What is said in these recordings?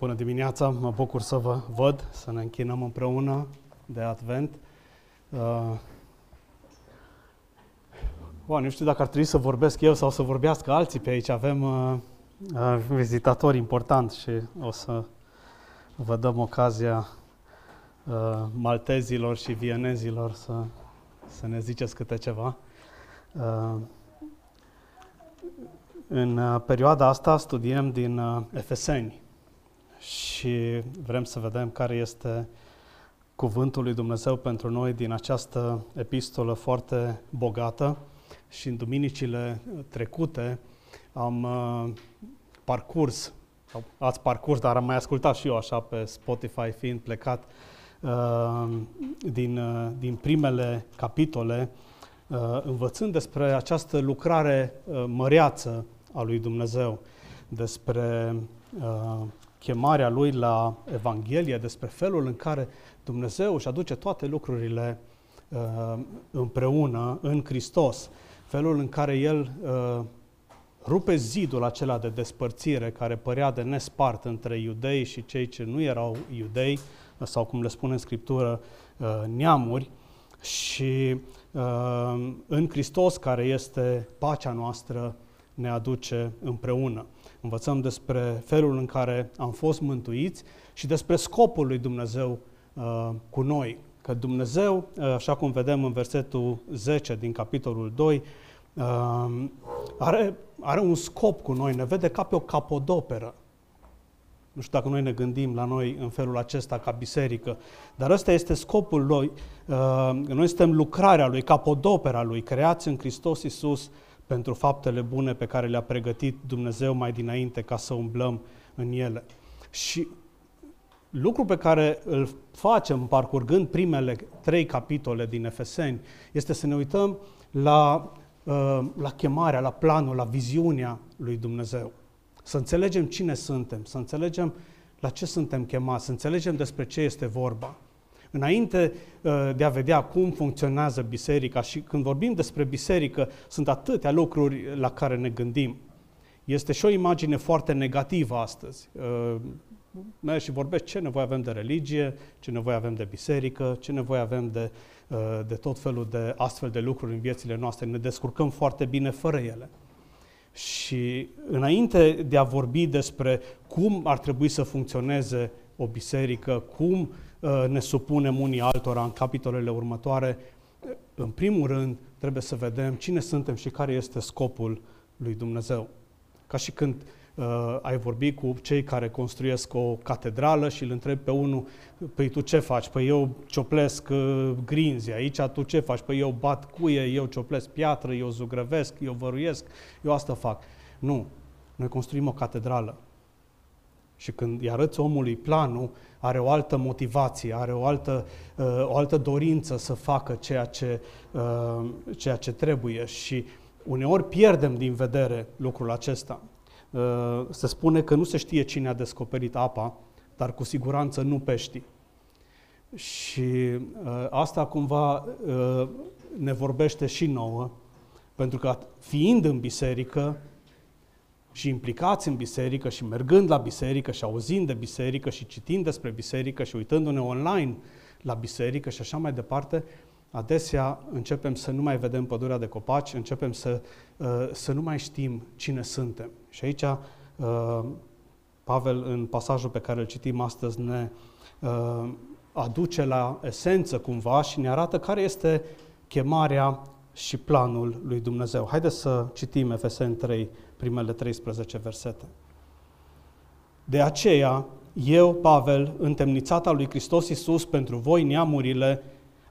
Bună dimineața, mă bucur să vă văd, să ne închinăm împreună de Advent. Uh, wow, nu știu dacă ar trebui să vorbesc eu sau să vorbească alții pe aici. Avem uh, uh, vizitatori importanți și o să vă dăm ocazia uh, maltezilor și vienezilor să, să ne ziceți câte ceva. Uh, în uh, perioada asta studiem din uh, Efeseni și vrem să vedem care este cuvântul lui Dumnezeu pentru noi din această epistolă foarte bogată. Și în duminicile trecute am uh, parcurs, ați parcurs, dar am mai ascultat și eu așa pe Spotify fiind plecat din, din primele capitole, învățând despre această lucrare măreață a lui Dumnezeu, despre uh, chemarea lui la Evanghelie, despre felul în care Dumnezeu își aduce toate lucrurile uh, împreună în Hristos, felul în care El uh, rupe zidul acela de despărțire care părea de nespart între iudei și cei ce nu erau iudei, sau cum le spune în Scriptură, uh, neamuri, și uh, în Hristos, care este pacea noastră, ne aduce împreună. Învățăm despre felul în care am fost mântuiți și despre scopul lui Dumnezeu uh, cu noi. Că Dumnezeu, uh, așa cum vedem în versetul 10 din capitolul 2, uh, are, are un scop cu noi, ne vede ca pe o capodoperă. Nu știu dacă noi ne gândim la noi în felul acesta ca biserică, dar ăsta este scopul lui. Uh, noi suntem lucrarea lui, capodopera lui, creați în Hristos Iisus pentru faptele bune pe care le-a pregătit Dumnezeu mai dinainte ca să umblăm în ele. Și lucru pe care îl facem parcurgând primele trei capitole din Efeseni este să ne uităm la, uh, la chemarea, la planul, la viziunea lui Dumnezeu. Să înțelegem cine suntem, să înțelegem la ce suntem chemați, să înțelegem despre ce este vorba. Înainte uh, de a vedea cum funcționează biserica și când vorbim despre biserică, sunt atâtea lucruri la care ne gândim. Este și o imagine foarte negativă astăzi. Uh, mergi și vorbești ce nevoie avem de religie, ce nevoie avem de biserică, ce nevoie avem de, uh, de tot felul de astfel de lucruri în viețile noastre. Ne descurcăm foarte bine fără ele. Și înainte de a vorbi despre cum ar trebui să funcționeze o biserică, cum uh, Uh, ne supunem unii altora în capitolele următoare, în primul rând trebuie să vedem cine suntem și care este scopul lui Dumnezeu. Ca și când uh, ai vorbi cu cei care construiesc o catedrală și îl întrebi pe unul, păi tu ce faci? Păi eu cioplesc uh, grinzi, aici tu ce faci? Păi eu bat cuie, eu cioplesc piatră, eu zugrăvesc, eu văruiesc, eu asta fac. Nu, noi construim o catedrală. Și când îi arăți omului planul, are o altă motivație, are o altă, uh, o altă dorință să facă ceea ce, uh, ceea ce trebuie și uneori pierdem din vedere lucrul acesta. Uh, se spune că nu se știe cine a descoperit apa, dar cu siguranță nu peștii. Și uh, asta cumva uh, ne vorbește și nouă, pentru că fiind în biserică, și implicați în biserică și mergând la biserică și auzind de biserică și citind despre biserică și uitându-ne online la biserică și așa mai departe, adesea începem să nu mai vedem pădurea de copaci, începem să, uh, să nu mai știm cine suntem. Și aici uh, Pavel, în pasajul pe care îl citim astăzi, ne uh, aduce la esență cumva și ne arată care este chemarea și planul lui Dumnezeu. Haideți să citim Efeseni 3, primele 13 versete. De aceea, eu, Pavel, întemnițat al lui Hristos Iisus pentru voi, neamurile,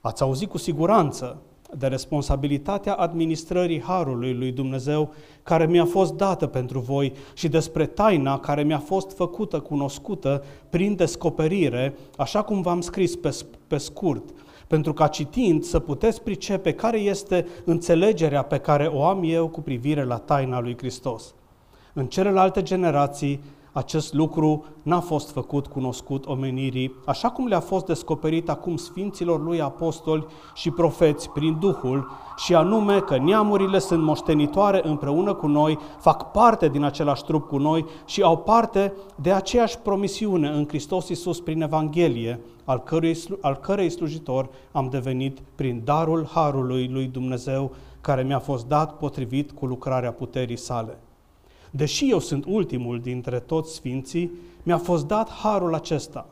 ați auzit cu siguranță de responsabilitatea administrării Harului lui Dumnezeu care mi-a fost dată pentru voi și despre taina care mi-a fost făcută cunoscută prin descoperire, așa cum v-am scris pe, pe scurt, pentru ca citind să puteți pricepe care este înțelegerea pe care o am eu cu privire la taina lui Hristos. În celelalte generații acest lucru n-a fost făcut cunoscut omenirii, așa cum le-a fost descoperit acum sfinților lui apostoli și profeți prin Duhul, și anume că neamurile sunt moștenitoare împreună cu noi, fac parte din același trup cu noi și au parte de aceeași promisiune în Hristos Iisus prin Evanghelie, al cărei, al cărei slujitor am devenit prin darul Harului lui Dumnezeu, care mi-a fost dat potrivit cu lucrarea puterii sale. Deși eu sunt ultimul dintre toți sfinții, mi-a fost dat harul acesta,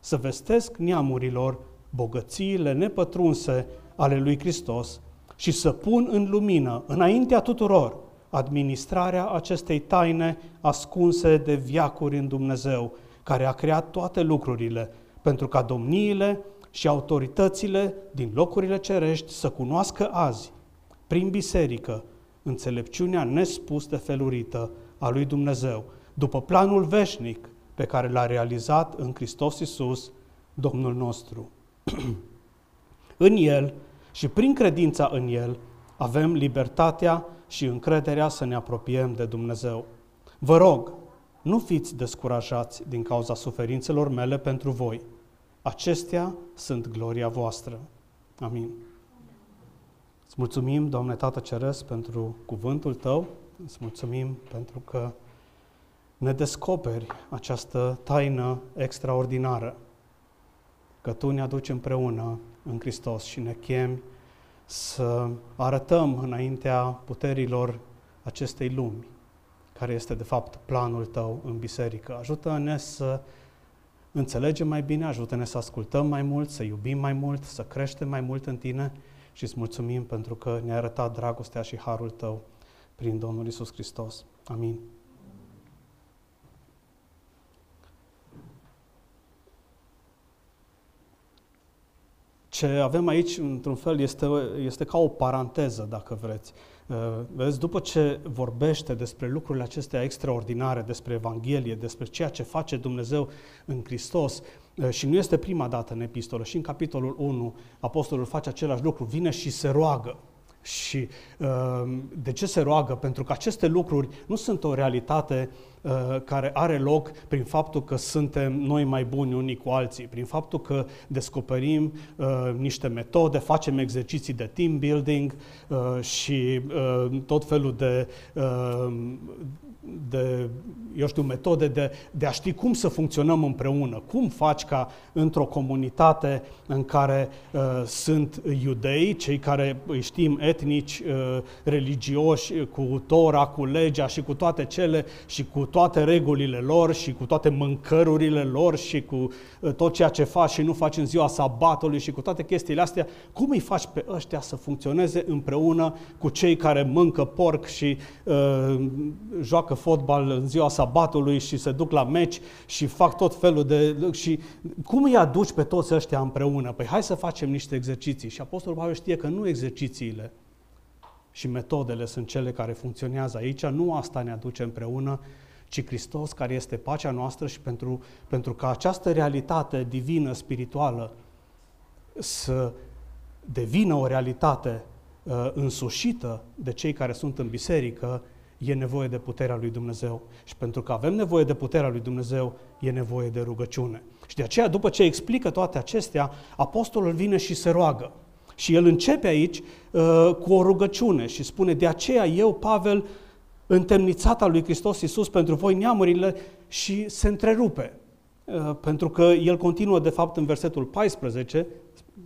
să vestesc neamurilor bogățiile nepătrunse ale lui Hristos și să pun în lumină, înaintea tuturor, administrarea acestei taine ascunse de viacuri în Dumnezeu, care a creat toate lucrurile, pentru ca domniile și autoritățile din locurile cerești să cunoască azi, prin biserică, înțelepciunea nespus de felurită a lui Dumnezeu, după planul veșnic pe care l-a realizat în Hristos Iisus, Domnul nostru. în El și prin credința în El avem libertatea și încrederea să ne apropiem de Dumnezeu. Vă rog, nu fiți descurajați din cauza suferințelor mele pentru voi. Acestea sunt gloria voastră. Amin. Îți mulțumim, Doamne Tată Ceresc, pentru cuvântul Tău. Îți mulțumim pentru că ne descoperi această taină extraordinară, că Tu ne aduci împreună în Hristos și ne chemi să arătăm înaintea puterilor acestei lumi, care este de fapt planul Tău în biserică. Ajută-ne să înțelegem mai bine, ajută-ne să ascultăm mai mult, să iubim mai mult, să creștem mai mult în Tine și îți mulțumim pentru că ne-ai arătat dragostea și harul Tău prin Domnul Isus Hristos. Amin. Ce avem aici, într-un fel, este, este ca o paranteză, dacă vreți. Uh, vezi, după ce vorbește despre lucrurile acestea extraordinare, despre Evanghelie, despre ceea ce face Dumnezeu în Hristos, uh, și nu este prima dată în epistolă, și în capitolul 1, apostolul face același lucru, vine și se roagă. Și uh, de ce se roagă? Pentru că aceste lucruri nu sunt o realitate uh, care are loc prin faptul că suntem noi mai buni unii cu alții, prin faptul că descoperim uh, niște metode, facem exerciții de team building și tot felul de de, eu știu, metode de, de a ști cum să funcționăm împreună, cum faci ca într-o comunitate în care uh, sunt iudei, cei care îi știm etnici, uh, religioși, cu Tora, cu legea și cu toate cele și cu toate regulile lor și cu toate mâncărurile lor și cu uh, tot ceea ce faci și nu faci în ziua sabatului și cu toate chestiile astea, cum îi faci pe ăștia să funcționeze împreună cu cei care mâncă porc și uh, joacă fotbal în ziua sabatului și se duc la meci și fac tot felul de... și cum îi aduci pe toți ăștia împreună? Păi hai să facem niște exerciții. Și Apostolul Pavel știe că nu exercițiile și metodele sunt cele care funcționează aici, nu asta ne aduce împreună, ci Hristos care este pacea noastră și pentru, pentru ca această realitate divină, spirituală, să devină o realitate uh, însușită de cei care sunt în biserică, e nevoie de puterea lui Dumnezeu. Și pentru că avem nevoie de puterea lui Dumnezeu, e nevoie de rugăciune. Și de aceea, după ce explică toate acestea, apostolul vine și se roagă. Și el începe aici uh, cu o rugăciune și spune, de aceea eu, Pavel, întemnițat al lui Hristos Iisus pentru voi neamurile și se întrerupe. Uh, pentru că el continuă, de fapt, în versetul 14,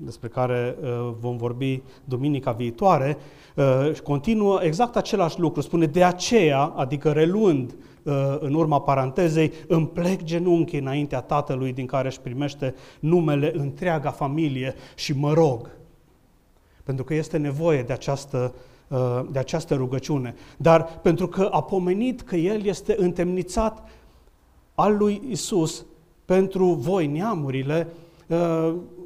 despre care uh, vom vorbi duminica viitoare, uh, continuă exact același lucru. Spune, de aceea, adică reluând uh, în urma parantezei, îmi plec genunchii înaintea tatălui din care își primește numele întreaga familie și mă rog. Pentru că este nevoie de această, de această rugăciune. Dar pentru că a pomenit că el este întemnițat al lui Isus pentru voi, neamurile, Uh,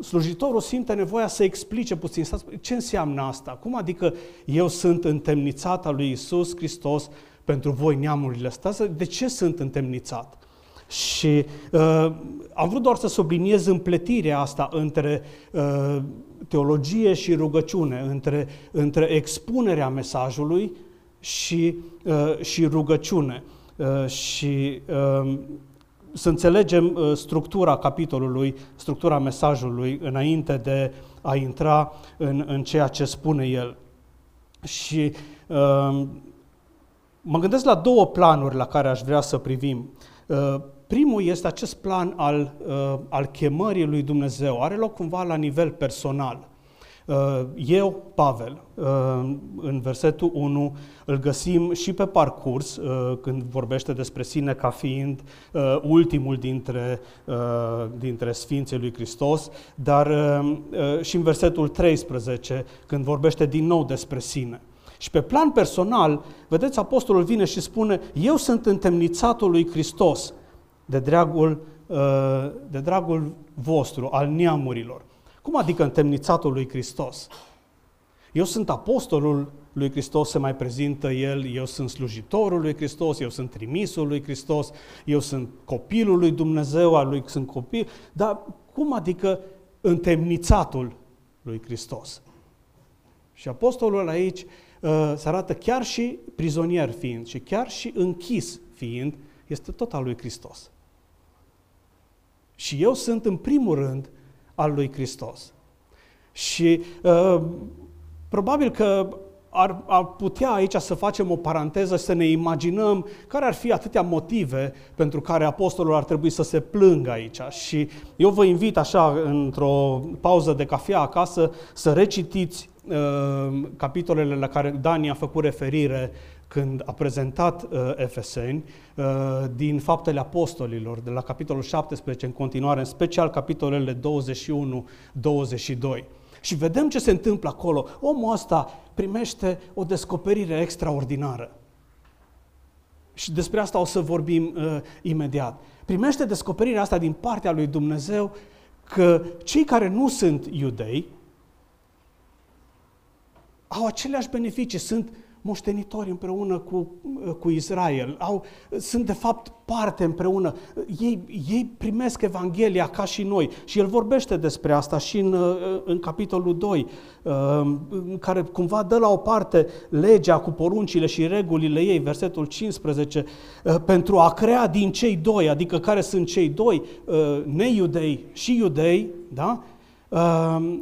slujitorul simte nevoia să explice puțin ce înseamnă asta. Cum adică eu sunt întemnițat al lui Isus Hristos pentru voi neamurile astea? De ce sunt întemnițat? Și uh, am vrut doar să subliniez împletirea asta între uh, teologie și rugăciune, între, între expunerea mesajului și, uh, și rugăciune. uh, și uh, să înțelegem uh, structura capitolului, structura mesajului, înainte de a intra în, în ceea ce spune el. Și uh, mă gândesc la două planuri la care aș vrea să privim. Uh, primul este acest plan al, uh, al chemării lui Dumnezeu. Are loc cumva la nivel personal. Uh, eu, Pavel, uh, în versetul 1, îl găsim și pe parcurs, uh, când vorbește despre sine ca fiind ultimul dintre, dintre Sfinții lui Hristos, dar și în versetul 13, când vorbește din nou despre sine. Și pe plan personal, vedeți, apostolul vine și spune, eu sunt întemnițatul lui Hristos de dragul, de dragul vostru, al neamurilor. Cum adică întemnițatul lui Hristos? Eu sunt apostolul lui Hristos, se mai prezintă el, eu sunt slujitorul lui Hristos, eu sunt trimisul lui Hristos, eu sunt copilul lui Dumnezeu, al lui sunt copil, dar cum adică întemnițatul lui Hristos? Și apostolul aici uh, se arată chiar și prizonier fiind și chiar și închis fiind, este tot al lui Hristos. Și eu sunt în primul rând al lui Hristos. Și uh, probabil că ar, ar putea aici să facem o paranteză și să ne imaginăm care ar fi atâtea motive pentru care apostolul ar trebui să se plângă aici. Și eu vă invit așa, într-o pauză de cafea acasă, să recitiți uh, capitolele la care Dani a făcut referire când a prezentat uh, Efeseni uh, din Faptele Apostolilor, de la capitolul 17 în continuare, în special capitolele 21-22. Și vedem ce se întâmplă acolo. Omul ăsta primește o descoperire extraordinară. Și despre asta o să vorbim uh, imediat. Primește descoperirea asta din partea lui Dumnezeu că cei care nu sunt iudei au aceleași beneficii, sunt moștenitori împreună cu, cu Israel, au, sunt de fapt parte împreună. Ei, ei primesc Evanghelia ca și noi și el vorbește despre asta și în, în capitolul 2, în care cumva dă la o parte legea cu poruncile și regulile ei, versetul 15, pentru a crea din cei doi, adică care sunt cei doi, neiudei și iudei, da?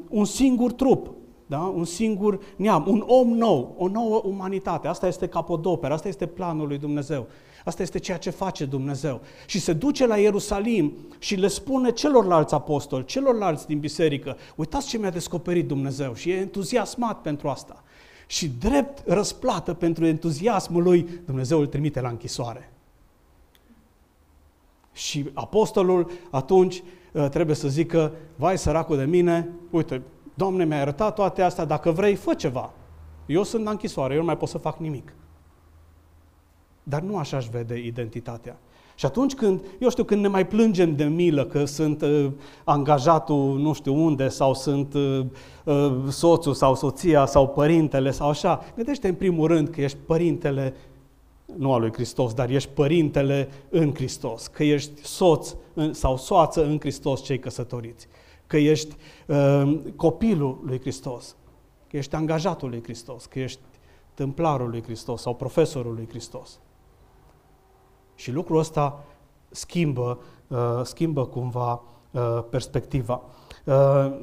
un singur trup, da? un singur neam, un om nou, o nouă umanitate. Asta este capodoper, asta este planul lui Dumnezeu. Asta este ceea ce face Dumnezeu. Și se duce la Ierusalim și le spune celorlalți apostoli, celorlalți din biserică, uitați ce mi-a descoperit Dumnezeu și e entuziasmat pentru asta. Și drept răsplată pentru entuziasmul lui, Dumnezeu îl trimite la închisoare. Și apostolul atunci uh, trebuie să zică, vai săracul de mine, uite, Doamne, mi-ai arătat toate astea, dacă vrei, fă ceva. Eu sunt la închisoare, eu nu mai pot să fac nimic. Dar nu așa își vede identitatea. Și atunci când, eu știu, când ne mai plângem de milă că sunt uh, angajatul nu știu unde sau sunt uh, uh, soțul sau soția sau părintele sau așa, gândește în primul rând că ești părintele nu al lui Hristos, dar ești părintele în Hristos, că ești soț sau soață în Hristos cei căsătoriți că ești uh, copilul lui Hristos, că ești angajatul lui Hristos, că ești templarul lui Hristos sau profesorul lui Hristos. Și lucrul ăsta schimbă, uh, schimbă cumva uh, perspectiva. Uh,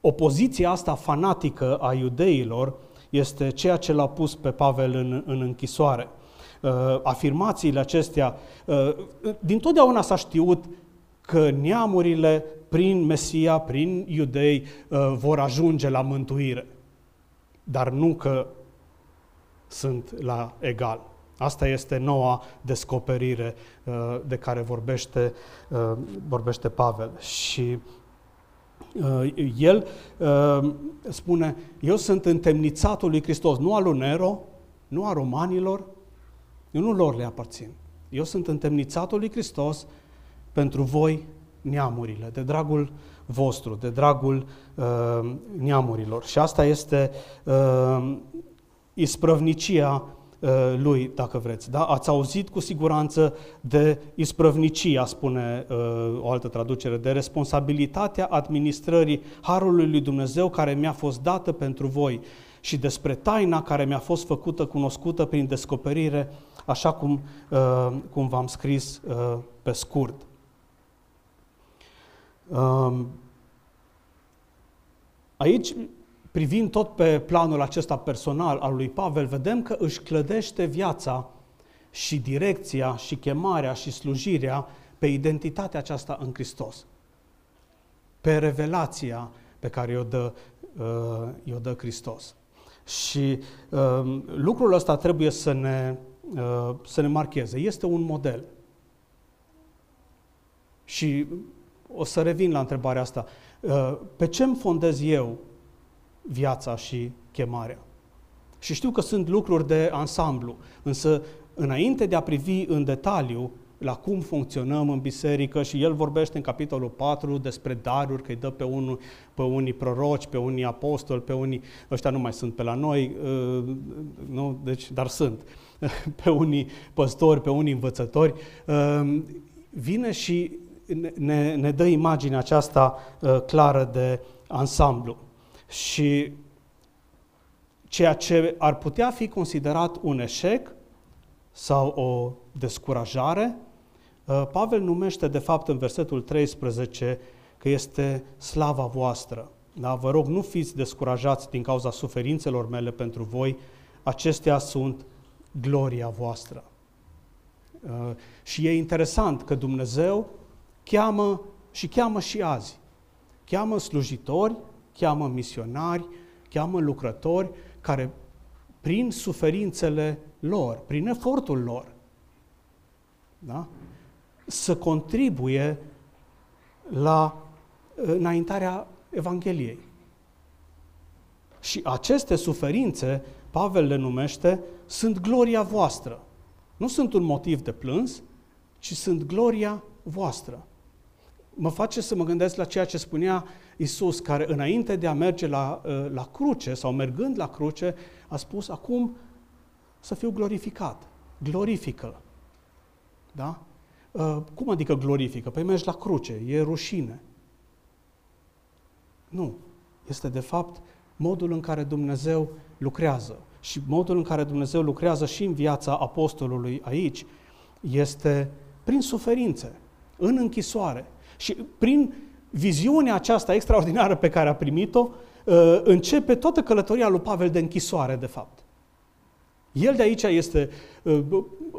opoziția asta fanatică a iudeilor este ceea ce l-a pus pe Pavel în, în închisoare. Uh, afirmațiile acestea, uh, din totdeauna s-a știut că neamurile prin Mesia, prin iudei, uh, vor ajunge la mântuire. Dar nu că sunt la egal. Asta este noua descoperire uh, de care vorbește, uh, vorbește Pavel. Și el spune, eu sunt întemnițatul lui Hristos, nu al lui Nero, nu a romanilor, eu nu lor le aparțin. Eu sunt întemnițatul lui Hristos pentru voi neamurile, de dragul vostru, de dragul uh, neamurilor. Și asta este uh, isprăvnicia uh, lui, dacă vreți. Da? Ați auzit cu siguranță de isprăvnicia, spune uh, o altă traducere, de responsabilitatea administrării Harului lui Dumnezeu care mi-a fost dată pentru voi și despre taina care mi-a fost făcută cunoscută prin descoperire așa cum, cum v-am scris pe scurt. Aici, privind tot pe planul acesta personal al lui Pavel, vedem că își clădește viața și direcția și chemarea și slujirea pe identitatea aceasta în Hristos. Pe revelația pe care o dă, uh, o dă Hristos. Și uh, lucrul ăsta trebuie să ne, uh, să ne marcheze. Este un model. Și o să revin la întrebarea asta. Uh, pe ce îmi fondez eu viața și chemarea? Și știu că sunt lucruri de ansamblu, însă înainte de a privi în detaliu la cum funcționăm în biserică și el vorbește în capitolul 4 despre daruri, că îi dă pe, unul, pe unii proroci, pe unii apostoli, pe unii, ăștia nu mai sunt pe la noi, uh, nu, deci, dar sunt, pe unii păstori, pe unii învățători, uh, vine și ne, ne dă imaginea aceasta uh, clară de ansamblu. Și ceea ce ar putea fi considerat un eșec sau o descurajare, uh, Pavel numește de fapt în versetul 13 că este slava voastră. Da? Vă rog, nu fiți descurajați din cauza suferințelor mele pentru voi, acestea sunt gloria voastră. Uh, și e interesant că Dumnezeu cheamă și cheamă și azi. Cheamă slujitori, cheamă misionari, cheamă lucrători care prin suferințele lor, prin efortul lor, da? să contribuie la înaintarea Evangheliei. Și aceste suferințe, Pavel le numește, sunt gloria voastră. Nu sunt un motiv de plâns, ci sunt gloria voastră mă face să mă gândesc la ceea ce spunea Isus, care înainte de a merge la, uh, la cruce sau mergând la cruce, a spus, acum să fiu glorificat. Glorifică. Da? Uh, cum adică glorifică? Păi mergi la cruce, e rușine. Nu. Este de fapt modul în care Dumnezeu lucrează. Și modul în care Dumnezeu lucrează și în viața apostolului aici este prin suferințe, în închisoare, și prin viziunea aceasta extraordinară pe care a primit-o, uh, începe toată călătoria lui Pavel de închisoare, de fapt. El de aici este, uh,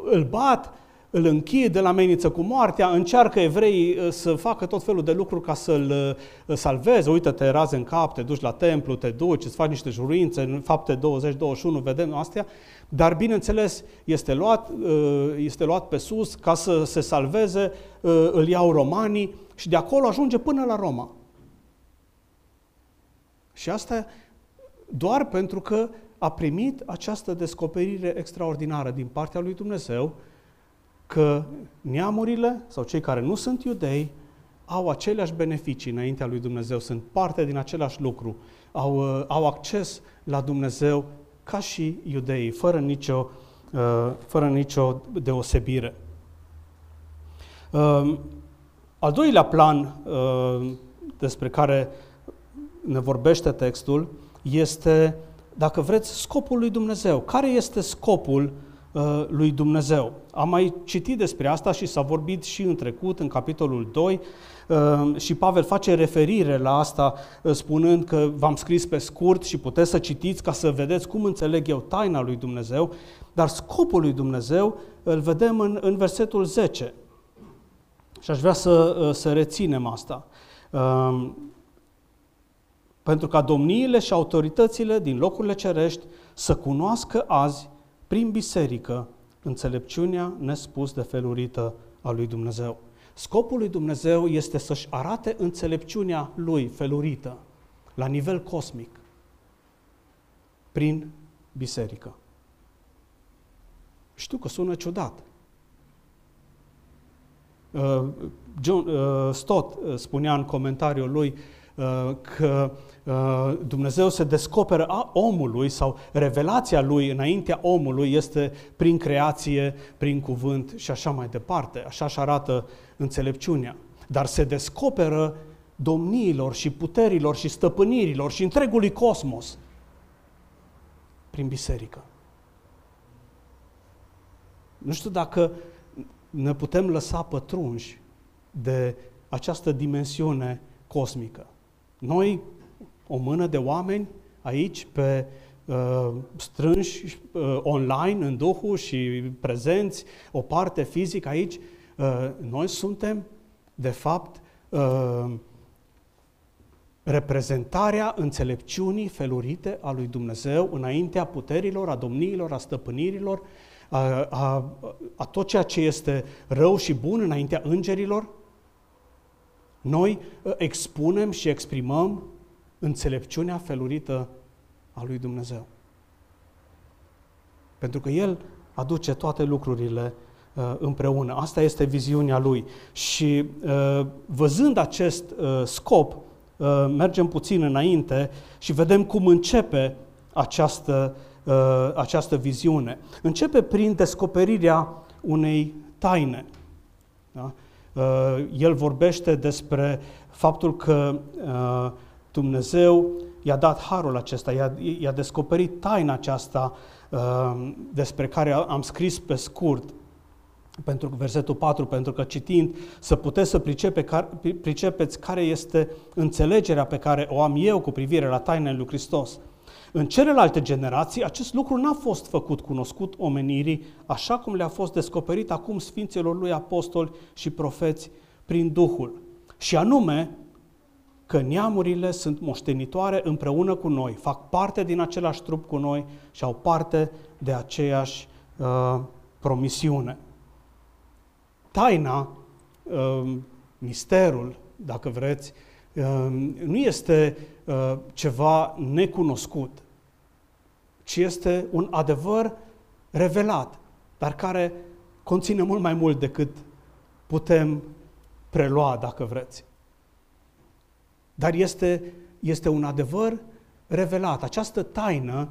îl bat, îl închid, îl amenință cu moartea, încearcă evreii uh, să facă tot felul de lucruri ca să-l salveze. Uită-te, raze în cap, te duci la templu, te duci, îți faci niște juruințe, în fapte 20-21, vedem astea. Dar, bineînțeles, este luat, este luat pe sus ca să se salveze, îl iau romanii și de acolo ajunge până la Roma. Și asta doar pentru că a primit această descoperire extraordinară din partea lui Dumnezeu că neamurile sau cei care nu sunt iudei au aceleași beneficii înaintea lui Dumnezeu, sunt parte din același lucru, au, uh, au acces la Dumnezeu ca și iudeii, fără nicio, uh, fără nicio deosebire. Uh, al doilea plan uh, despre care ne vorbește textul este, dacă vreți, scopul lui Dumnezeu. Care este scopul uh, lui Dumnezeu? Am mai citit despre asta și s-a vorbit și în trecut, în capitolul 2, uh, și Pavel face referire la asta spunând că v-am scris pe scurt și puteți să citiți ca să vedeți cum înțeleg eu taina lui Dumnezeu, dar scopul lui Dumnezeu îl vedem în, în versetul 10. Și aș vrea să, uh, să reținem asta. Um, pentru ca domniile și autoritățile din locurile cerești să cunoască azi, prin biserică, înțelepciunea nespus de felurită a lui Dumnezeu. Scopul lui Dumnezeu este să-și arate înțelepciunea lui felurită la nivel cosmic prin biserică. Știu că sună ciudat, Uh, John uh, Stott uh, spunea în comentariul lui că Dumnezeu se descoperă a omului sau revelația lui înaintea omului este prin creație, prin cuvânt și așa mai departe. Așa își arată înțelepciunea. Dar se descoperă domniilor și puterilor și stăpânirilor și întregului cosmos prin biserică. Nu știu dacă ne putem lăsa pătrunși de această dimensiune cosmică. Noi, o mână de oameni aici, pe uh, strânși uh, online, în Duhul și prezenți, o parte fizică aici, uh, noi suntem, de fapt, uh, reprezentarea înțelepciunii felurite a lui Dumnezeu înaintea puterilor, a domniilor, a stăpânirilor, a, a, a tot ceea ce este rău și bun înaintea îngerilor, noi ă, expunem și exprimăm înțelepciunea felurită a lui Dumnezeu. Pentru că El aduce toate lucrurile uh, împreună. Asta este viziunea Lui. Și uh, văzând acest uh, scop, mergem puțin înainte și vedem cum începe această, această viziune. Începe prin descoperirea unei taine. Da? El vorbește despre faptul că Dumnezeu i-a dat harul acesta, i-a, i-a descoperit taina aceasta despre care am scris pe scurt pentru versetul 4, pentru că citind să puteți să pricepe, pricepeți care este înțelegerea pe care o am eu cu privire la tainele lui Hristos. În celelalte generații, acest lucru n-a fost făcut cunoscut omenirii, așa cum le-a fost descoperit acum Sfinților lui Apostoli și profeți prin Duhul. Și anume că neamurile sunt moștenitoare împreună cu noi, fac parte din același trup cu noi și au parte de aceeași uh, promisiune taina, um, misterul, dacă vreți, um, nu este uh, ceva necunoscut, ci este un adevăr revelat, dar care conține mult mai mult decât putem prelua, dacă vreți. Dar este, este un adevăr revelat. Această taină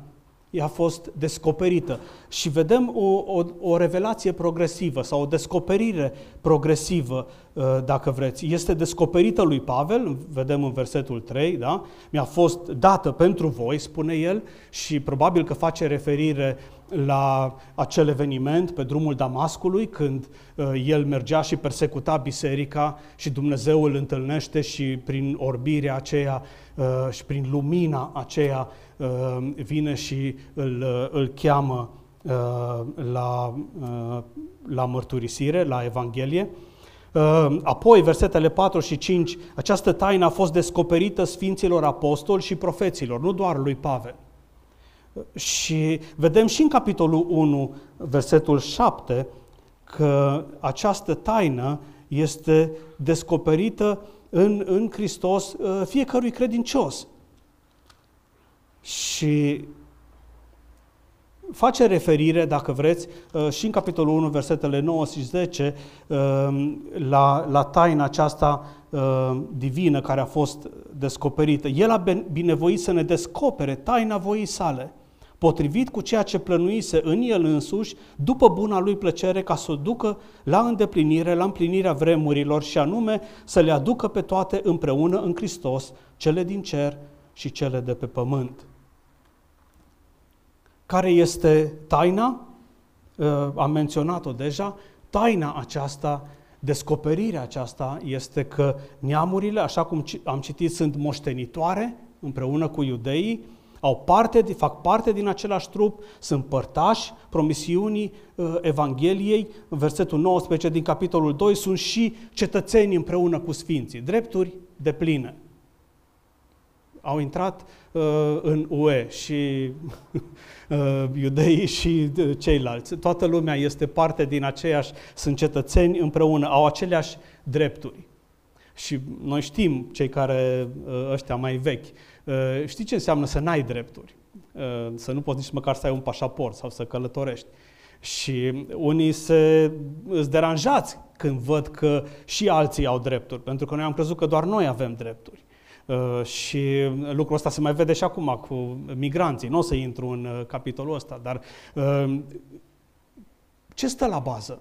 i-a fost descoperită. Și vedem o, o, o revelație progresivă sau o descoperire progresivă, uh, dacă vreți. Este descoperită lui Pavel, vedem în versetul 3, da? Mi-a fost dată pentru voi, spune el, și probabil că face referire la acel eveniment pe drumul Damascului, când uh, el mergea și persecuta biserica și Dumnezeu îl întâlnește și prin orbirea aceea uh, și prin lumina aceea uh, vine și îl, uh, îl cheamă uh, la, uh, la mărturisire, la Evanghelie. Uh, apoi, versetele 4 și 5, această taină a fost descoperită Sfinților Apostoli și profeților, nu doar lui Pavel. Și vedem și în capitolul 1, versetul 7, că această taină este descoperită în, în Hristos uh, fiecărui credincios. Și face referire, dacă vreți, uh, și în capitolul 1, versetele 9 și 10, uh, la, la taina aceasta divină care a fost descoperită. El a binevoit să ne descopere taina voii sale potrivit cu ceea ce plănuise în el însuși, după buna lui plăcere, ca să o ducă la îndeplinire, la împlinirea vremurilor și anume să le aducă pe toate împreună în Hristos, cele din cer și cele de pe pământ. Care este taina? Ă, am menționat-o deja. Taina aceasta, descoperirea aceasta este că neamurile, așa cum am citit, sunt moștenitoare împreună cu iudeii, au parte, fac parte din același trup, sunt părtași promisiunii uh, Evangheliei, în versetul 19 din capitolul 2, sunt și cetățeni împreună cu Sfinții, drepturi de pline. Au intrat uh, în UE și uh, iudeii și uh, ceilalți. Toată lumea este parte din aceeași, sunt cetățeni împreună, au aceleași drepturi. Și noi știm, cei care uh, ăștia mai vechi, Uh, știi ce înseamnă să n-ai drepturi? Uh, să nu poți nici măcar să ai un pașaport sau să călătorești. Și unii se îți deranjați când văd că și alții au drepturi, pentru că noi am crezut că doar noi avem drepturi. Uh, și lucrul ăsta se mai vede și acum cu migranții. Nu o să intru în capitolul ăsta, dar ce stă la bază?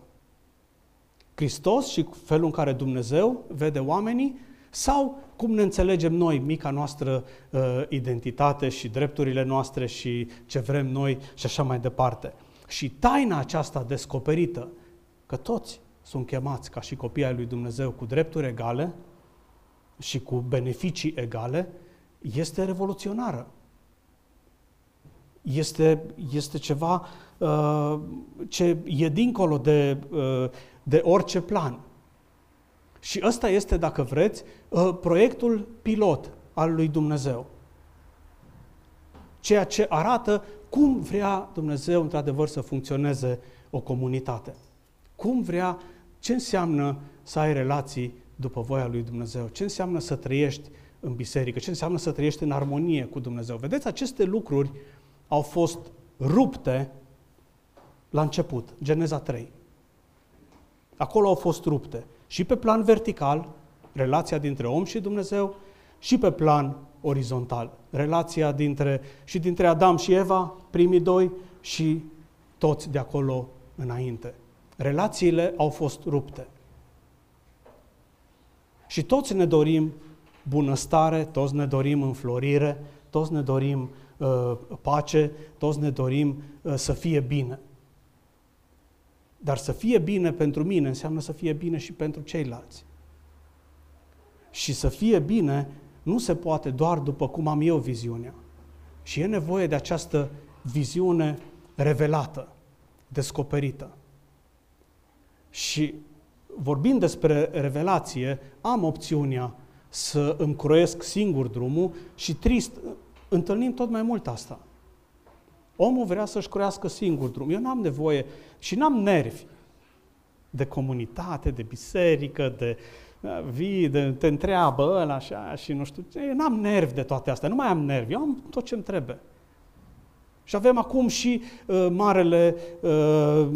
Hristos și felul în care Dumnezeu vede oamenii sau cum ne înțelegem noi mica noastră uh, identitate și drepturile noastre și ce vrem noi și așa mai departe. Și taina aceasta descoperită, că toți sunt chemați ca și copii ai lui Dumnezeu cu drepturi egale și cu beneficii egale, este revoluționară. Este, este ceva uh, ce e dincolo de, uh, de orice plan. Și ăsta este, dacă vreți, uh, proiectul pilot al lui Dumnezeu. Ceea ce arată cum vrea Dumnezeu, într-adevăr, să funcționeze o comunitate. Cum vrea, ce înseamnă să ai relații după voia lui Dumnezeu, ce înseamnă să trăiești în biserică, ce înseamnă să trăiești în armonie cu Dumnezeu. Vedeți, aceste lucruri au fost rupte la început, Geneza 3. Acolo au fost rupte. Și pe plan vertical, relația dintre om și Dumnezeu, și pe plan orizontal, relația dintre, și dintre Adam și Eva, primii doi, și toți de acolo înainte. Relațiile au fost rupte. Și toți ne dorim bunăstare, toți ne dorim înflorire, toți ne dorim uh, pace, toți ne dorim uh, să fie bine. Dar să fie bine pentru mine înseamnă să fie bine și pentru ceilalți. Și să fie bine nu se poate doar după cum am eu viziunea. Și e nevoie de această viziune revelată, descoperită. Și vorbind despre revelație, am opțiunea să îmi croiesc singur drumul și trist, întâlnim tot mai mult asta. Omul vrea să-și croiască singur drumul. Eu n-am nevoie și n-am nervi de comunitate, de biserică, de uh, vii, de, te întreabă ăla așa și nu știu ce. Eu n-am nervi de toate astea, nu mai am nervi, eu am tot ce-mi trebuie. Și avem acum și uh, marele uh,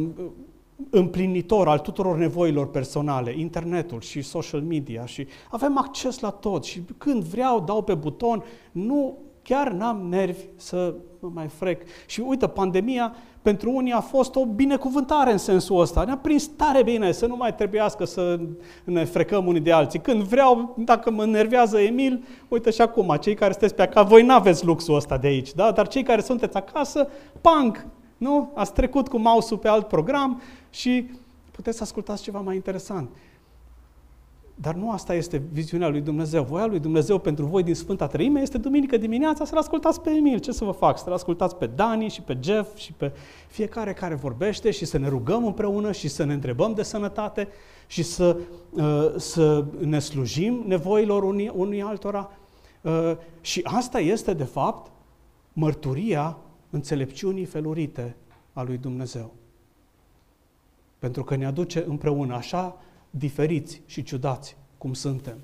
împlinitor al tuturor nevoilor personale, internetul și social media și avem acces la tot și când vreau dau pe buton, nu, chiar n-am nervi să mă mai frec. Și uite, pandemia pentru unii a fost o binecuvântare în sensul ăsta. Ne-a prins tare bine să nu mai trebuiască să ne frecăm unii de alții. Când vreau, dacă mă nervează Emil, uite și acum, cei care sunteți pe acasă, voi n-aveți luxul ăsta de aici, da? dar cei care sunteți acasă, pang, nu? Ați trecut cu mouse-ul pe alt program și puteți să ascultați ceva mai interesant. Dar nu asta este viziunea lui Dumnezeu. Voia lui Dumnezeu pentru voi din Sfânta Trăime este duminică dimineața să-l ascultați pe Emil. Ce să vă fac? Să-l ascultați pe Dani și pe Jeff și pe fiecare care vorbește și să ne rugăm împreună și să ne întrebăm de sănătate și să, uh, să ne slujim nevoilor unii, unii altora. Uh, și asta este, de fapt, mărturia înțelepciunii felurite a lui Dumnezeu. Pentru că ne aduce împreună așa diferiți și ciudați cum suntem.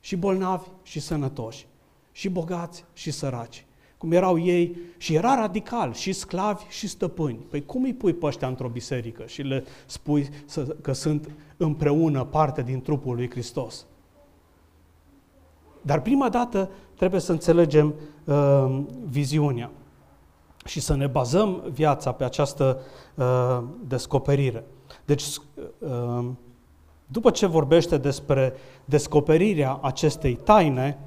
Și bolnavi și sănătoși, și bogați și săraci, cum erau ei și era radical, și sclavi și stăpâni. Păi cum îi pui pe ăștia într-o biserică și le spui că sunt împreună parte din trupul lui Hristos? Dar prima dată trebuie să înțelegem uh, viziunea și să ne bazăm viața pe această uh, descoperire. Deci, uh, după ce vorbește despre descoperirea acestei taine,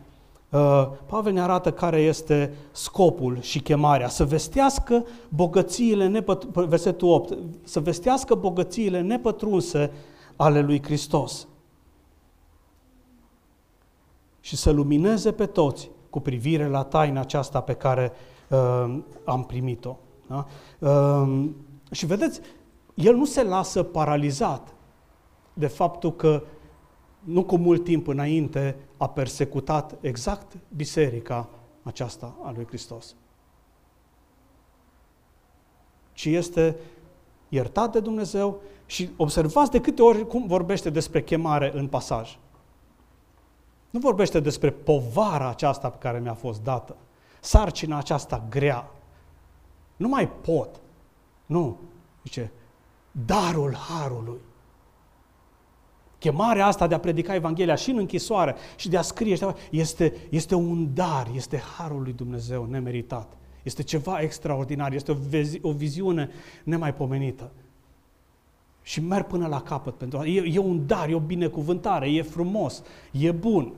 uh, Pavel ne arată care este scopul și chemarea. Să vestească bogățiile, nepăt- versetul 8, să vestească bogățiile nepătrunse ale lui Hristos. Și să lumineze pe toți cu privire la taina aceasta pe care uh, am primit-o. Da? Uh, și vedeți, el nu se lasă paralizat de faptul că nu cu mult timp înainte a persecutat exact biserica aceasta a lui Hristos. Ci este iertat de Dumnezeu și observați de câte ori cum vorbește despre chemare în pasaj. Nu vorbește despre povara aceasta pe care mi-a fost dată, sarcina aceasta grea. Nu mai pot. Nu. Zice, darul harului. Chemarea asta de a predica Evanghelia și în închisoare și de a scrie este, este un dar, este harul lui Dumnezeu nemeritat. Este ceva extraordinar, este o, vezi, o viziune nemaipomenită. Și merg până la capăt pentru e, e un dar, e o binecuvântare, e frumos, e bun.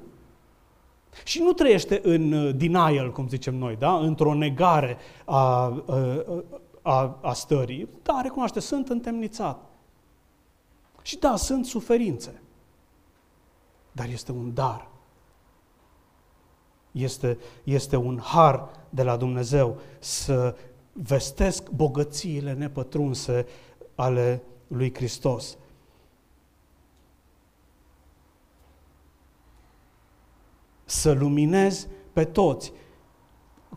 Și nu trăiește în uh, denial, cum zicem noi, da? într-o negare a, a, a, a stării. Da, recunoaște, sunt întemnițat. Și da, sunt suferințe. Dar este un dar. Este, este un har de la Dumnezeu să vestesc bogățiile nepătrunse ale lui Hristos. Să luminez pe toți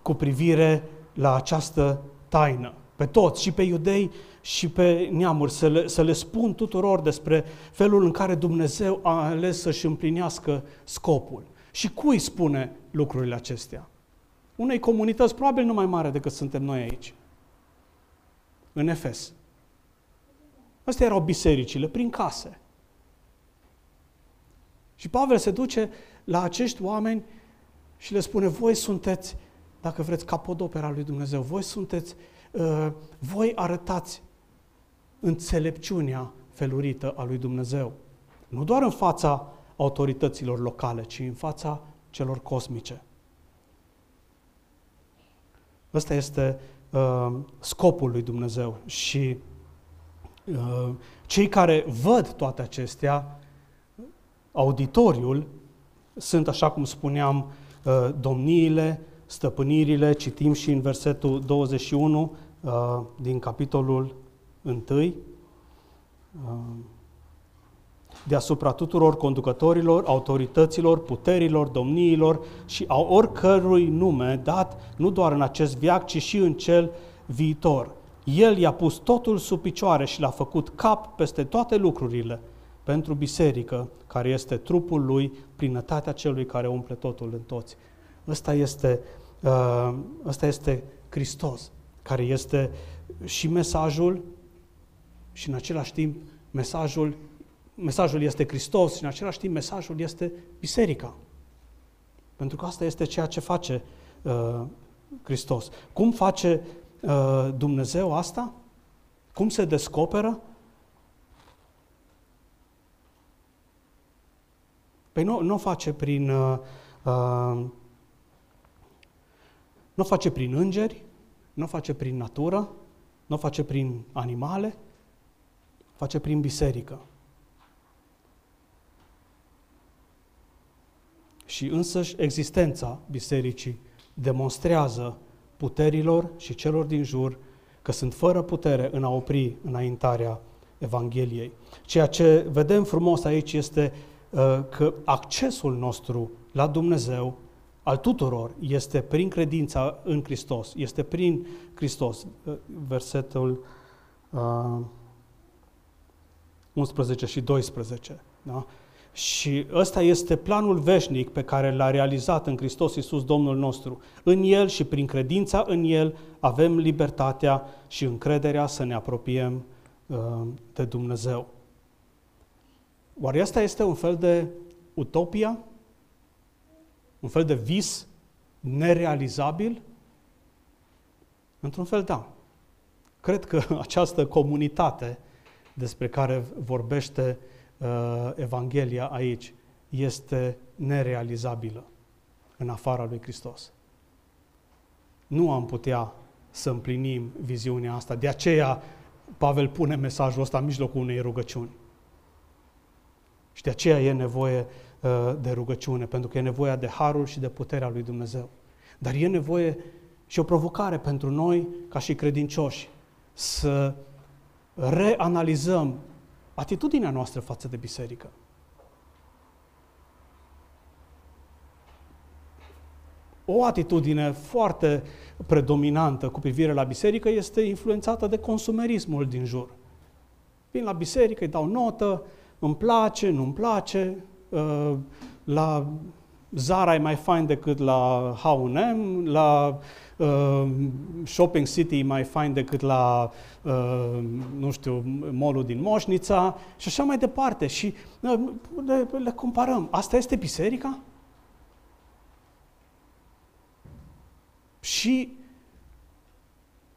cu privire la această taină. Pe toți, și pe iudei, și pe neamuri, să le, să le spun tuturor despre felul în care Dumnezeu a ales să-și împlinească scopul. Și cui spune lucrurile acestea? Unei comunități probabil nu mai mare decât suntem noi aici. În Efes. Astea erau bisericile, prin case. Și Pavel se duce la acești oameni și le spune, voi sunteți, dacă vreți, capodopera lui Dumnezeu, voi sunteți, uh, voi arătați înțelepciunea felurită a lui Dumnezeu. Nu doar în fața autorităților locale, ci în fața celor cosmice. Ăsta este uh, scopul lui Dumnezeu și uh, cei care văd toate acestea, auditoriul, sunt, așa cum spuneam, uh, domniile, stăpânirile, citim și în versetul 21 uh, din capitolul 1, deasupra tuturor conducătorilor, autorităților, puterilor, domniilor și a oricărui nume dat, nu doar în acest viac, ci și în cel viitor. El i-a pus totul sub picioare și l-a făcut cap peste toate lucrurile pentru biserică, care este trupul lui, plinătatea celui care umple totul în toți. Ăsta este, uh, ăsta este Hristos, care este și mesajul și în același timp mesajul mesajul este Hristos și în același timp mesajul este biserica. Pentru că asta este ceea ce face uh, Hristos. Cum face uh, Dumnezeu asta? Cum se descoperă? Păi nu, nu face prin uh, uh, nu face prin îngeri, nu face prin natură, nu face prin animale, face prin biserică. și însăși existența bisericii demonstrează puterilor și celor din jur că sunt fără putere în a opri înaintarea Evangheliei. Ceea ce vedem frumos aici este uh, că accesul nostru la Dumnezeu al tuturor este prin credința în Hristos, este prin Hristos. Uh, versetul uh, 11 și 12. Da? Și ăsta este planul veșnic pe care l-a realizat în Hristos Iisus Domnul nostru. În El și prin credința în El avem libertatea și încrederea să ne apropiem uh, de Dumnezeu. Oare asta este un fel de utopia? Un fel de vis nerealizabil? Într-un fel, da. Cred că această comunitate despre care vorbește uh, Evanghelia aici este nerealizabilă în afara lui Hristos. Nu am putea să împlinim viziunea asta. De aceea Pavel pune mesajul ăsta în mijlocul unei rugăciuni. Și de aceea e nevoie uh, de rugăciune, pentru că e nevoie de harul și de puterea lui Dumnezeu. Dar e nevoie și o provocare pentru noi, ca și credincioși, să reanalizăm atitudinea noastră față de biserică. O atitudine foarte predominantă cu privire la biserică este influențată de consumerismul din jur. Vin la biserică, îi dau notă, îmi place, nu-mi place, uh, la Zara e mai fain decât la H&M, la uh, Shopping City e mai fain decât la, uh, nu știu, molul din Moșnița și așa mai departe. Și uh, le, le comparăm. Asta este biserica? Și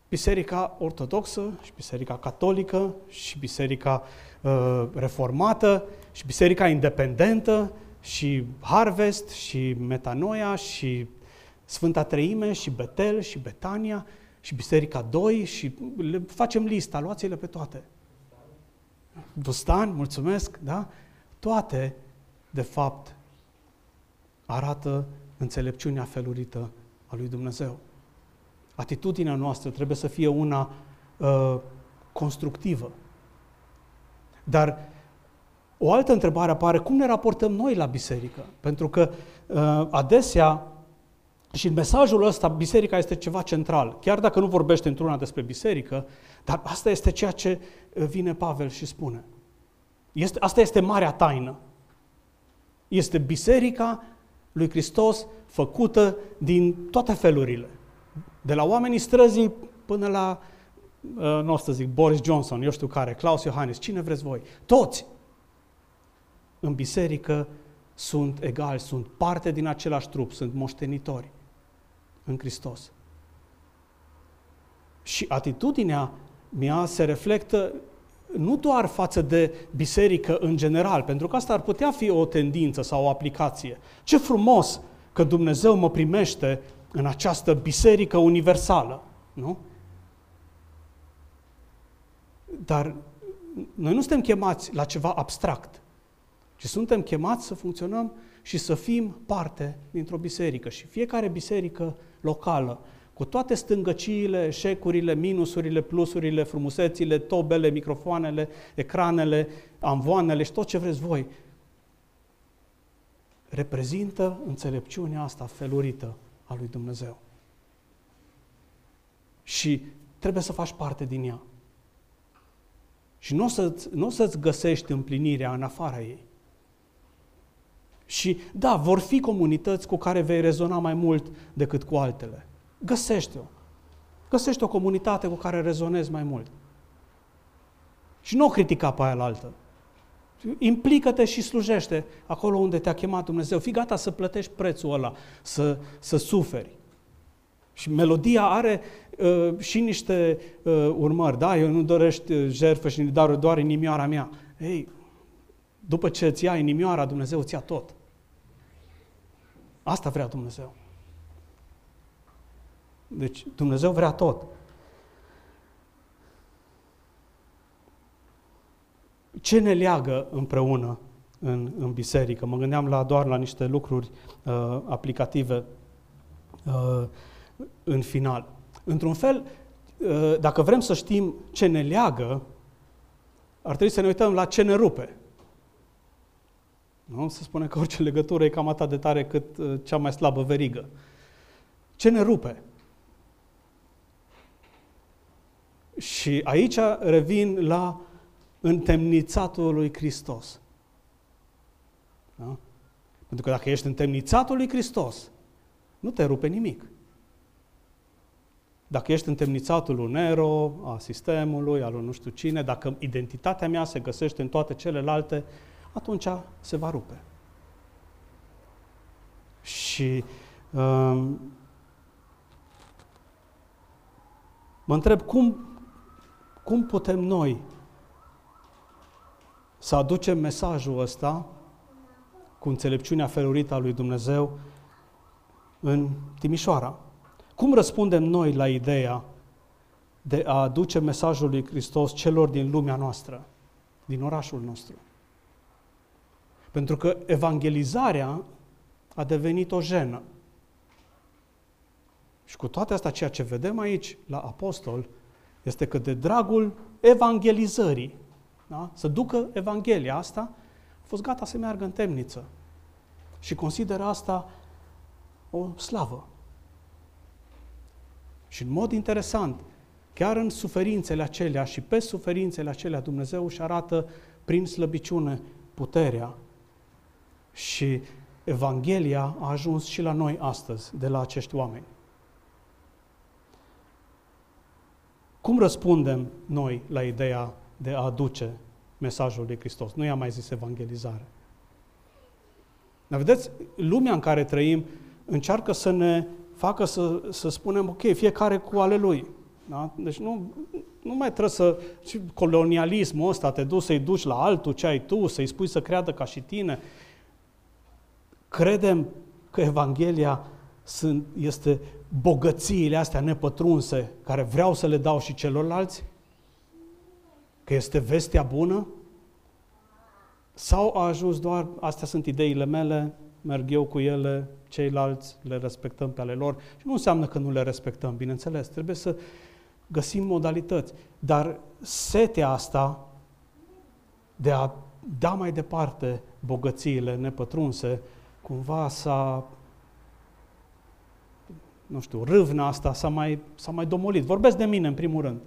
biserica ortodoxă și biserica catolică și biserica uh, reformată și biserica independentă și Harvest și Metanoia și Sfânta Treime și Betel și Betania și Biserica 2 și le facem lista, luați-le pe toate. Bustan, mulțumesc, da? Toate, de fapt, arată înțelepciunea felurită a lui Dumnezeu. Atitudinea noastră trebuie să fie una uh, constructivă. Dar o altă întrebare apare, cum ne raportăm noi la biserică? Pentru că uh, adesea și în mesajul ăsta, biserica este ceva central. Chiar dacă nu vorbește într-una despre biserică, dar asta este ceea ce uh, vine Pavel și spune. Este, asta este marea taină. Este biserica lui Hristos făcută din toate felurile. De la oamenii străzii până la, uh, nu o să zic, Boris Johnson, eu știu care, Klaus Iohannis, cine vreți voi. Toți în biserică sunt egali, sunt parte din același trup, sunt moștenitori în Hristos. Și atitudinea mea se reflectă nu doar față de biserică în general, pentru că asta ar putea fi o tendință sau o aplicație. Ce frumos că Dumnezeu mă primește în această biserică universală, nu? Dar noi nu suntem chemați la ceva abstract, ci suntem chemați să funcționăm și să fim parte dintr-o biserică. Și fiecare biserică locală, cu toate stângăciile, eșecurile, minusurile, plusurile, frumusețile, tobele, microfoanele, ecranele, amvoanele și tot ce vreți voi, reprezintă înțelepciunea asta felurită a lui Dumnezeu. Și trebuie să faci parte din ea. Și nu o, să-ți, nu o să-ți găsești împlinirea în afara ei. Și da, vor fi comunități cu care vei rezona mai mult decât cu altele. Găsește-o. Găsește o comunitate cu care rezonezi mai mult. Și nu o critica pe aia la altă. Implică-te și slujește acolo unde te-a chemat Dumnezeu. Fii gata să plătești prețul ăla, să, să suferi. Și melodia are uh, și niște uh, urmări. Da, eu nu dorești uh, jertfă și dar doar inimioara mea. Ei, după ce îți ia inimioara, Dumnezeu îți ia tot. Asta vrea Dumnezeu. Deci Dumnezeu vrea tot. Ce ne leagă împreună în, în biserică? Mă gândeam la doar la niște lucruri uh, aplicative uh, în final. Într-un fel, uh, dacă vrem să știm ce ne leagă, ar trebui să ne uităm la ce ne rupe. Nu? Se spune că orice legătură e cam atât de tare cât uh, cea mai slabă verigă. Ce ne rupe? Și aici revin la întemnițatul lui Hristos. Da? Pentru că dacă ești întemnițatul lui Hristos, nu te rupe nimic. Dacă ești întemnițatul lui Nero, a sistemului, al lui nu știu cine, dacă identitatea mea se găsește în toate celelalte, atunci se va rupe. Și um, mă întreb cum, cum putem noi să aducem mesajul ăsta cu înțelepciunea felurită a lui Dumnezeu în Timișoara. Cum răspundem noi la ideea de a aduce mesajul lui Hristos celor din lumea noastră, din orașul nostru? Pentru că evangelizarea a devenit o jenă. Și cu toate astea, ceea ce vedem aici la apostol este că de dragul evangelizării, da? să ducă Evanghelia asta, a fost gata să meargă în temniță. Și consideră asta o slavă. Și în mod interesant, chiar în suferințele acelea și pe suferințele acelea Dumnezeu își arată prin slăbiciune puterea și Evanghelia a ajuns și la noi astăzi, de la acești oameni. Cum răspundem noi la ideea de a aduce mesajul de Hristos? Nu i-am mai zis evangelizare. Dar vedeți, lumea în care trăim încearcă să ne facă să, să spunem, ok, fiecare cu ale lui. Da? Deci nu, nu mai trebuie să... Și colonialismul ăsta, te duci să-i duci la altul ce ai tu, să-i spui să creadă ca și tine. Credem că Evanghelia sunt, este bogățiile astea nepătrunse care vreau să le dau și celorlalți? Că este vestea bună? Sau a ajuns doar, astea sunt ideile mele, merg eu cu ele, ceilalți le respectăm pe ale lor și nu înseamnă că nu le respectăm, bineînțeles, trebuie să găsim modalități. Dar setea asta de a da mai departe bogățiile nepătrunse, cumva s-a, nu știu, râvna asta s-a mai, s-a mai domolit. Vorbesc de mine, în primul rând.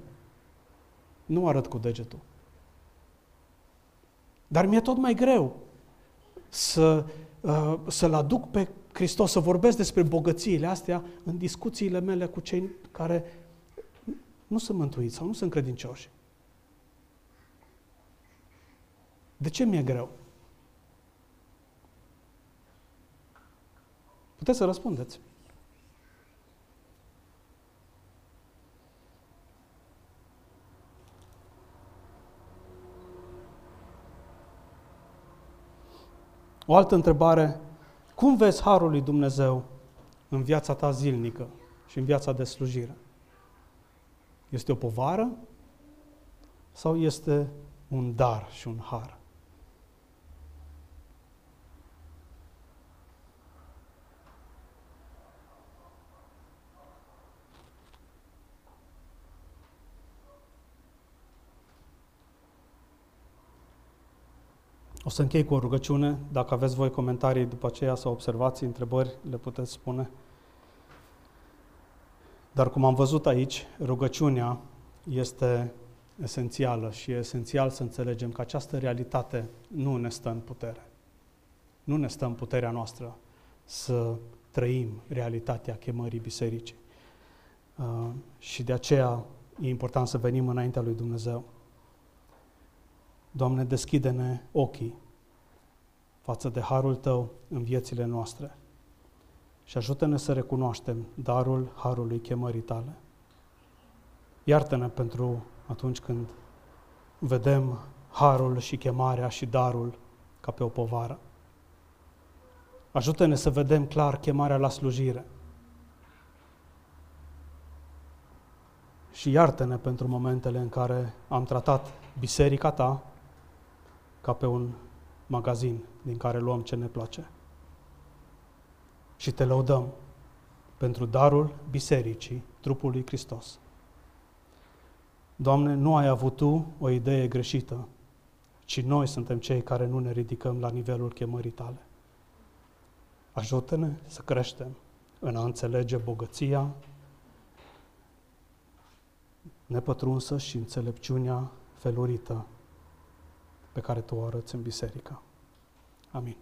Nu arăt cu degetul. Dar mi-e tot mai greu să, uh, să-L aduc pe Hristos, să vorbesc despre bogățiile astea în discuțiile mele cu cei care nu sunt mântuiți sau nu sunt credincioși. De ce mi-e greu? Puteți să răspundeți. O altă întrebare, cum vezi Harul lui Dumnezeu în viața ta zilnică și în viața de slujire? Este o povară sau este un dar și un har? O să închei cu o rugăciune. Dacă aveți voi comentarii după aceea sau observații, întrebări, le puteți spune. Dar cum am văzut aici, rugăciunea este esențială și e esențial să înțelegem că această realitate nu ne stă în putere. Nu ne stă în puterea noastră să trăim realitatea chemării bisericii. Uh, și de aceea e important să venim înaintea lui Dumnezeu. Doamne, deschide-ne ochii față de harul Tău în viețile noastre și ajută-ne să recunoaștem darul harului chemării Tale. Iartă-ne pentru atunci când vedem harul și chemarea și darul ca pe o povară. Ajută-ne să vedem clar chemarea la slujire. Și iartă-ne pentru momentele în care am tratat biserica ta ca pe un magazin din care luăm ce ne place. Și te lăudăm pentru darul bisericii, trupului Hristos. Doamne, nu ai avut Tu o idee greșită, ci noi suntem cei care nu ne ridicăm la nivelul chemării Tale. Ajută-ne să creștem în a înțelege bogăția nepătrunsă și înțelepciunea felurită pe care Tu o arăți în biserică. Amin.